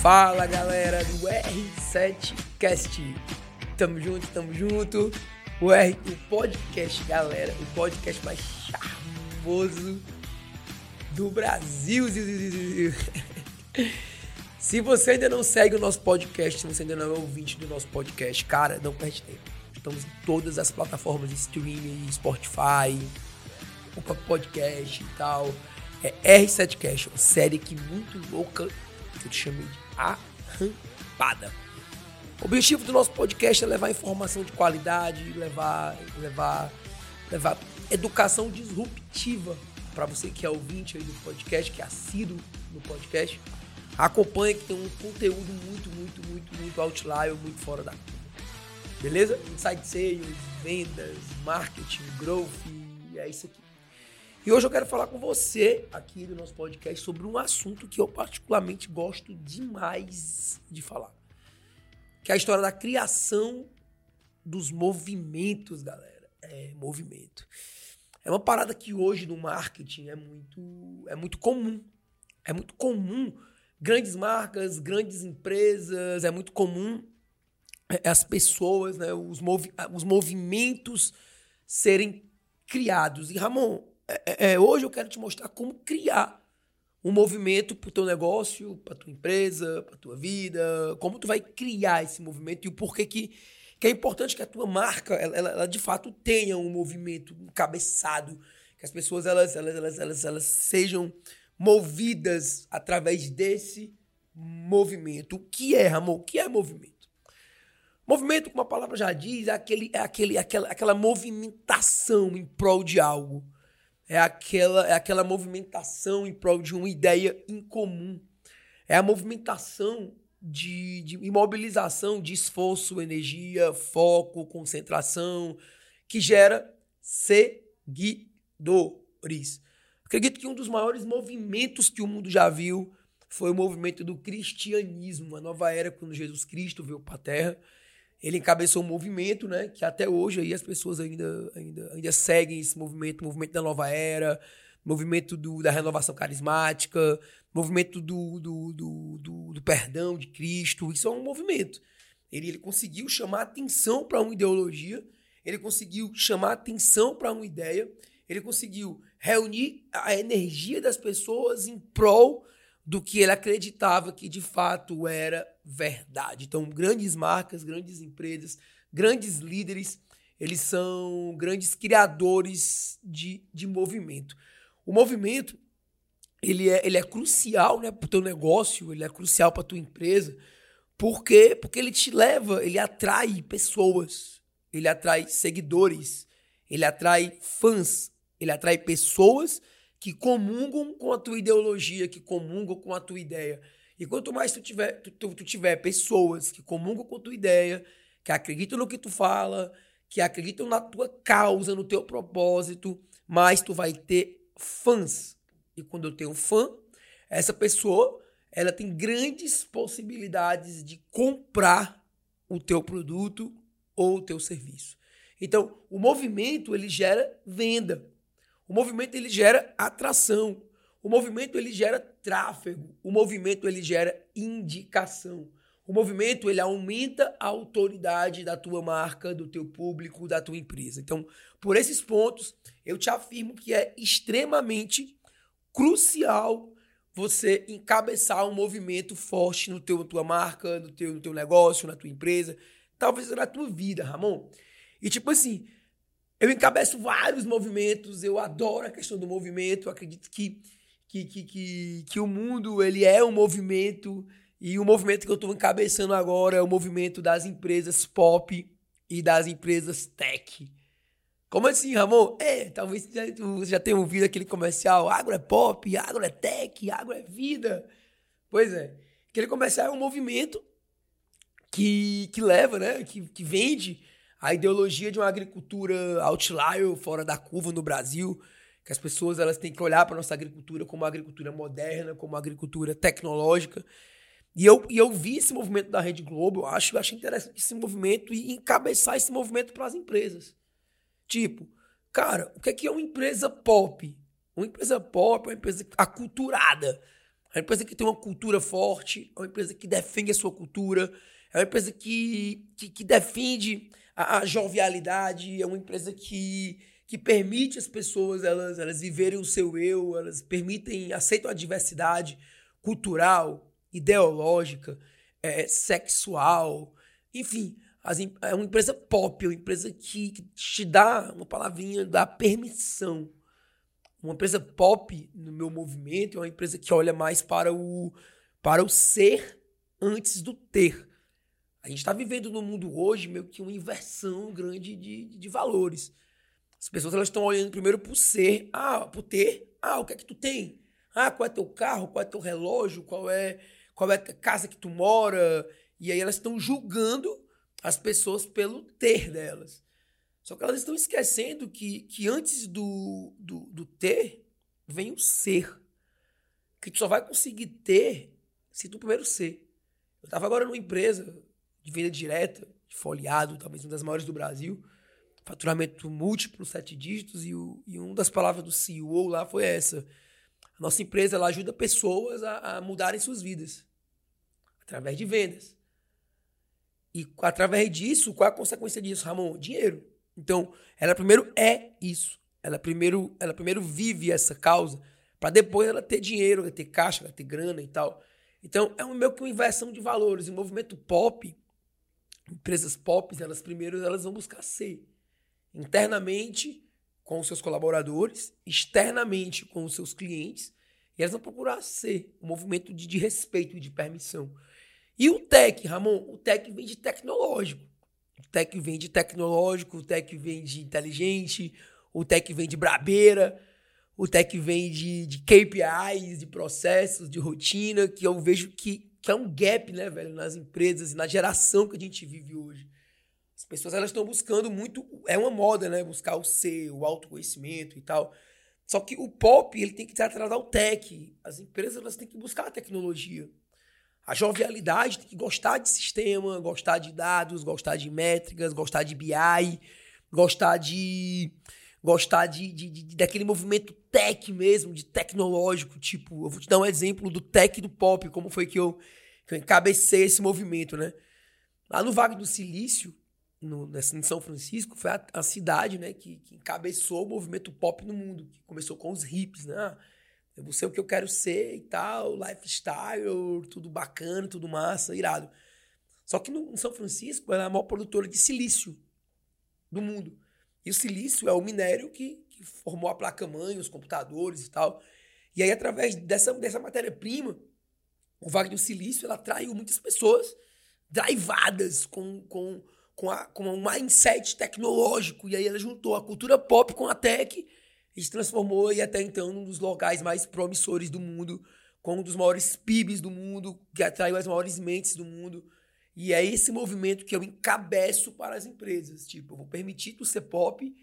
Fala galera do R7Cast. Tamo junto, tamo junto. O R, o podcast, galera, o podcast mais charmoso do Brasil. Se você ainda não segue o nosso podcast, se você ainda não é ouvinte do nosso podcast, cara, não perde tempo. Estamos em todas as plataformas de streaming, Spotify, o podcast e tal. É R7Cast, uma série que muito louca, que eu te chamei de arrampada. O objetivo do nosso podcast é levar informação de qualidade, levar, levar, levar educação disruptiva para você que é ouvinte aí do podcast, que é assíduo no podcast. Acompanhe que tem um conteúdo muito, muito, muito, muito outlier, muito fora da curva. Beleza? Inside sales, vendas, marketing, growth, é isso aqui. E hoje eu quero falar com você aqui do nosso podcast sobre um assunto que eu particularmente gosto demais de falar. Que é a história da criação dos movimentos, galera. É, movimento. É uma parada que hoje no marketing é muito, é muito comum. É muito comum grandes marcas, grandes empresas, é muito comum é, as pessoas, né, os, movi os movimentos serem criados. E Ramon, é, é, hoje eu quero te mostrar como criar um movimento para o teu negócio, para tua empresa, para tua vida, como tu vai criar esse movimento e o porquê que, que é importante que a tua marca, ela, ela, ela de fato tenha um movimento encabeçado, que as pessoas elas, elas, elas, elas, elas sejam movidas através desse movimento. O que é, Ramon? O que é movimento? Movimento, como a palavra já diz, é, aquele, é aquele, aquela, aquela movimentação em prol de algo é aquela, é aquela movimentação em prol de uma ideia incomum. É a movimentação de, de imobilização de esforço, energia, foco, concentração, que gera seguidores. Acredito que um dos maiores movimentos que o mundo já viu foi o movimento do cristianismo, a nova era quando Jesus Cristo veio para a Terra ele encabeçou um movimento, né, que até hoje aí as pessoas ainda, ainda, ainda seguem esse movimento, movimento da nova era, movimento do, da renovação carismática, movimento do, do, do, do, do perdão de Cristo. Isso é um movimento. Ele, ele conseguiu chamar atenção para uma ideologia, ele conseguiu chamar atenção para uma ideia, ele conseguiu reunir a energia das pessoas em prol do que ele acreditava que de fato era verdade. Então, grandes marcas, grandes empresas, grandes líderes, eles são grandes criadores de, de movimento. O movimento, ele é, ele é crucial né, para o teu negócio, ele é crucial para a tua empresa, porque, porque ele te leva, ele atrai pessoas, ele atrai seguidores, ele atrai fãs, ele atrai pessoas que comungam com a tua ideologia, que comungam com a tua ideia. E quanto mais tu tiver, tu, tu, tu tiver pessoas que comungam com a tua ideia, que acreditam no que tu fala, que acreditam na tua causa, no teu propósito, mais tu vai ter fãs. E quando eu tenho fã, essa pessoa, ela tem grandes possibilidades de comprar o teu produto ou o teu serviço. Então, o movimento ele gera venda. O movimento ele gera atração. O movimento ele gera tráfego. O movimento ele gera indicação. O movimento ele aumenta a autoridade da tua marca, do teu público, da tua empresa. Então, por esses pontos, eu te afirmo que é extremamente crucial você encabeçar um movimento forte no teu, na tua marca, no teu, no teu negócio, na tua empresa, talvez na tua vida, Ramon. E tipo assim, eu encabeço vários movimentos, eu adoro a questão do movimento, acredito que, que, que, que, que o mundo ele é um movimento, e o movimento que eu estou encabeçando agora é o movimento das empresas pop e das empresas tech. Como assim, Ramon? É, talvez você já tenha ouvido aquele comercial, agro é pop, agro é tech, agro é vida. Pois é, aquele comercial é um movimento que, que leva, né, que, que vende a ideologia de uma agricultura outlier, fora da curva no Brasil, que as pessoas elas têm que olhar para nossa agricultura como uma agricultura moderna, como uma agricultura tecnológica. E eu, e eu vi esse movimento da Rede Globo, eu acho, eu acho interessante esse movimento e encabeçar esse movimento para as empresas. Tipo, cara, o que é, que é uma empresa pop? Uma empresa pop é uma empresa aculturada. É uma empresa que tem uma cultura forte, é uma empresa que defende a sua cultura, é uma empresa que, que, que defende a, a, jovialidade, é uma empresa que, que permite as pessoas elas, elas viverem o seu eu, elas permitem, aceitam a diversidade cultural, ideológica, é, sexual, enfim, as, é uma empresa pop, é uma empresa que, que te dá uma palavrinha, dá permissão. Uma empresa pop no meu movimento é uma empresa que olha mais para o, para o ser antes do ter. A gente está vivendo no mundo hoje meio que uma inversão grande de, de, valores. As pessoas elas estão olhando primeiro o ser, ah, o ter, ah, o que é que tu tem? Ah, qual é teu carro, qual é teu relógio, qual é qual é a casa que tu mora, e aí elas estão julgando as pessoas pelo ter delas. Só que elas estão esquecendo que, que antes do, do, do ter vem o ser. Que tu só vai conseguir ter se tu primeiro ser. Eu estava agora numa empresa de venda direta, de folheado, talvez uma das maiores do Brasil, faturamento múltiplo, sete dígitos, e, o, e uma das palavras do CEO lá foi essa. A nossa empresa ela ajuda pessoas a, a mudarem suas vidas através de vendas. E através disso, qual é a consequência disso, Ramon? Dinheiro. Então, ela primeiro é isso. Ela primeiro, ela primeiro vive essa causa para depois ela ter dinheiro, ela ter caixa, ela ter grana e tal. Então, é um meio que uma inversão de valores. O movimento pop, empresas pop, elas primeiro elas vão buscar ser internamente com os seus colaboradores, externamente com os seus clientes, e elas vão procurar ser um movimento de, de respeito e de permissão. E o tech, Ramon, o tech vem de tecnológico. O tech vem de tecnológico, o tech vem de inteligente, o tech vem de brabeira, o tech vem de, de KPIs, de processos, de rotina, que eu vejo que, que é um gap, né, velho, nas empresas e na geração que a gente vive hoje. As pessoas elas estão buscando muito, é uma moda, né, buscar o ser, o autoconhecimento e tal. Só que o pop, ele tem que atrás ao tech. As empresas elas têm que buscar a tecnologia. A jovialidade tem que gostar de sistema, gostar de dados, gostar de métricas, gostar de BI, gostar de. gostar de, de, de, daquele movimento tech mesmo, de tecnológico. Tipo, eu vou te dar um exemplo do tech do pop, como foi que eu, que eu encabecei esse movimento, né? Lá no Vale do Silício, no, em São Francisco, foi a, a cidade né, que, que, encabeçou o movimento pop no mundo, que começou com os hips, né? Eu vou ser o que eu quero ser e tal, lifestyle, tudo bacana, tudo massa, irado. Só que no, em São Francisco, ela é a maior produtora de silício do mundo. E o silício é o minério que, que formou a placa-mãe, os computadores e tal. E aí, através dessa, dessa matéria-prima, o do Silício ela atraiu muitas pessoas drivadas com, com, com, a, com um mindset tecnológico. E aí ela juntou a cultura pop com a tech e se transformou e até então um dos locais mais promissores do mundo, com um dos maiores PIBs do mundo, que atraiu as maiores mentes do mundo. E é esse movimento que eu encabeço para as empresas. Tipo, eu vou permitir tu ser pop,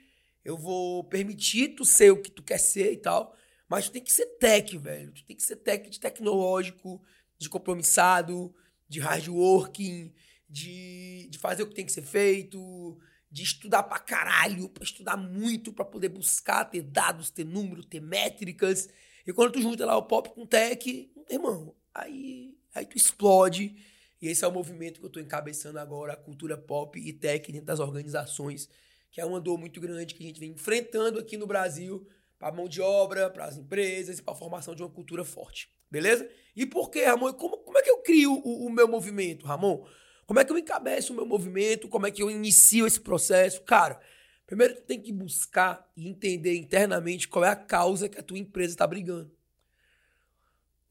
eu vou permitir tu ser o que tu quer ser e tal, mas tu tem que ser tech, velho. Tu tem que ser tech de tecnológico, de compromissado, de hard working, de, de fazer o que tem que ser feito, de estudar pra caralho, pra estudar muito, pra poder buscar, ter dados, ter números, ter métricas. E quando tu junta lá o pop com tech, irmão, aí, aí tu explode. E esse é o movimento que eu tô encabeçando agora, a cultura pop e tech dentro das organizações, que é uma dor muito grande que a gente vem enfrentando aqui no Brasil, para mão de obra, para as empresas e para a formação de uma cultura forte. Beleza? E por que, Ramon? Como, como é que eu crio o, o meu movimento, Ramon? Como é que eu encabeço o meu movimento? Como é que eu inicio esse processo? Cara, primeiro tu tem que buscar e entender internamente qual é a causa que a tua empresa está brigando.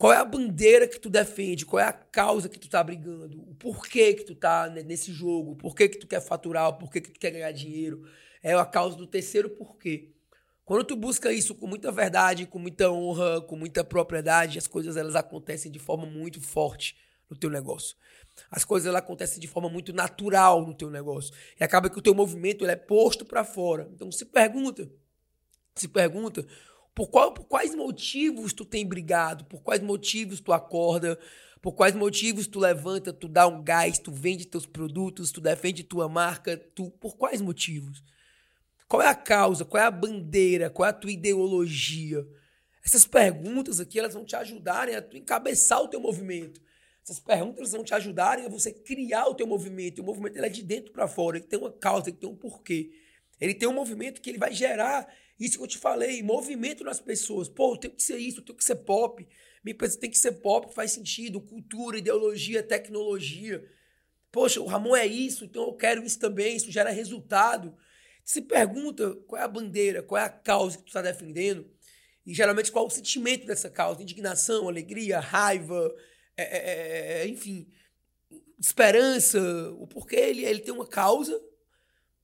Qual é a bandeira que tu defende? Qual é a causa que tu tá brigando? O porquê que tu tá nesse jogo? O porquê que tu quer faturar? O porquê que tu quer ganhar dinheiro? É a causa do terceiro porquê. Quando tu busca isso com muita verdade, com muita honra, com muita propriedade, as coisas elas acontecem de forma muito forte no teu negócio. As coisas elas acontecem de forma muito natural no teu negócio. E acaba que o teu movimento ele é posto para fora. Então se pergunta, se pergunta por, qual, por quais motivos tu tem brigado, por quais motivos tu acorda, por quais motivos tu levanta, tu dá um gás, tu vende teus produtos, tu defende tua marca, tu por quais motivos? Qual é a causa? Qual é a bandeira? Qual é a tua ideologia? Essas perguntas aqui, elas vão te ajudarem a encabeçar o teu movimento. Essas perguntas vão te ajudarem a você criar o teu movimento. E o movimento ele é de dentro para fora, ele tem uma causa, ele tem um porquê. Ele tem um movimento que ele vai gerar isso que eu te falei, movimento nas pessoas. Pô, tem que ser isso, tem que ser pop. Minha empresa tem que ser pop, faz sentido. Cultura, ideologia, tecnologia. Poxa, o Ramon é isso, então eu quero isso também, isso gera resultado. Se pergunta qual é a bandeira, qual é a causa que tu está defendendo, e geralmente qual é o sentimento dessa causa: indignação, alegria, raiva, é, é, é, é enfim, esperança. O porquê ele, ele tem uma causa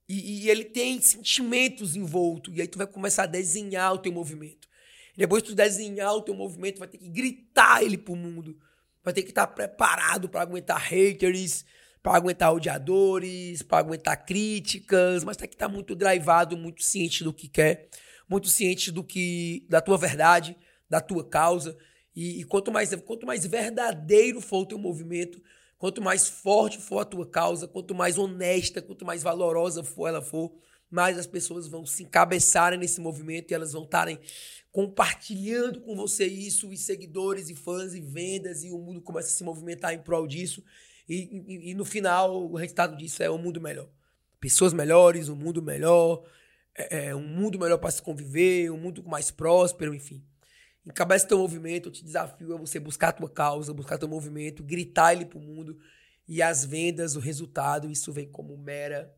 e, e, ele tem sentimentos envoltos. E aí tu vai começar a desenhar o teu movimento. Depois tu desenhar o teu movimento, vai ter que gritar ele pro mundo. Vai ter que estar preparado para aguentar haters, para aguentar odiadores, para aguentar críticas, mas tem que estar muito drivado, muito ciente do que quer muito ciente do que da tua verdade, da tua causa. E, e, quanto mais quanto mais verdadeiro for o teu movimento, quanto mais forte for a tua causa, quanto mais honesta, quanto mais valorosa for ela for, mais as pessoas vão se encabeçarem nesse movimento e elas vão estarem compartilhando com você isso, e seguidores, e fãs, e vendas, e o mundo começa a se movimentar em prol disso. E, e, e no final, o resultado disso é um mundo melhor. Pessoas melhores, um mundo melhor, é, é, um mundo melhor para se conviver, um mundo mais próspero, enfim. Encabeça teu movimento, eu te desafio a você buscar a tua causa, buscar teu movimento, gritar ele pro mundo e as vendas, o resultado, isso vem como mera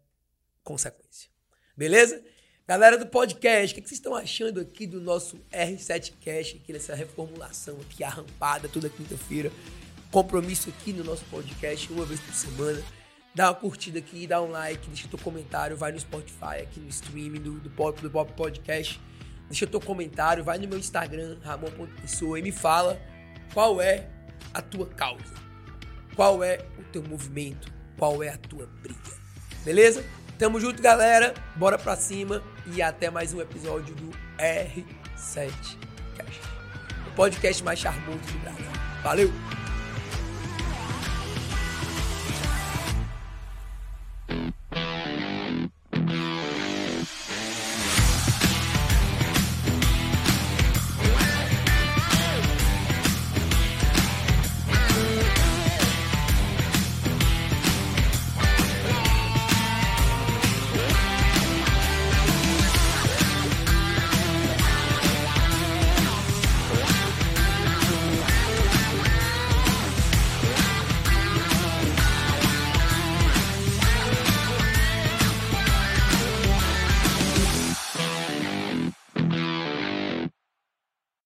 consequência. Beleza? Galera do podcast, o que vocês estão achando aqui do nosso R7 Cash, aqui nessa reformulação aqui, arrampada toda quinta-feira? Compromisso aqui no nosso podcast, uma vez por semana dá uma curtida aqui, dá um like, deixa teu comentário, vai no Spotify, aqui no streaming do, do, do Pop Podcast, deixa teu comentário, vai no meu Instagram, Ramon.pessoa, e me fala qual é a tua causa, qual é o teu movimento, qual é a tua briga. Beleza? Tamo junto, galera. Bora pra cima e até mais um episódio do R7 Cast. O podcast mais charmoso do Brasil. Valeu!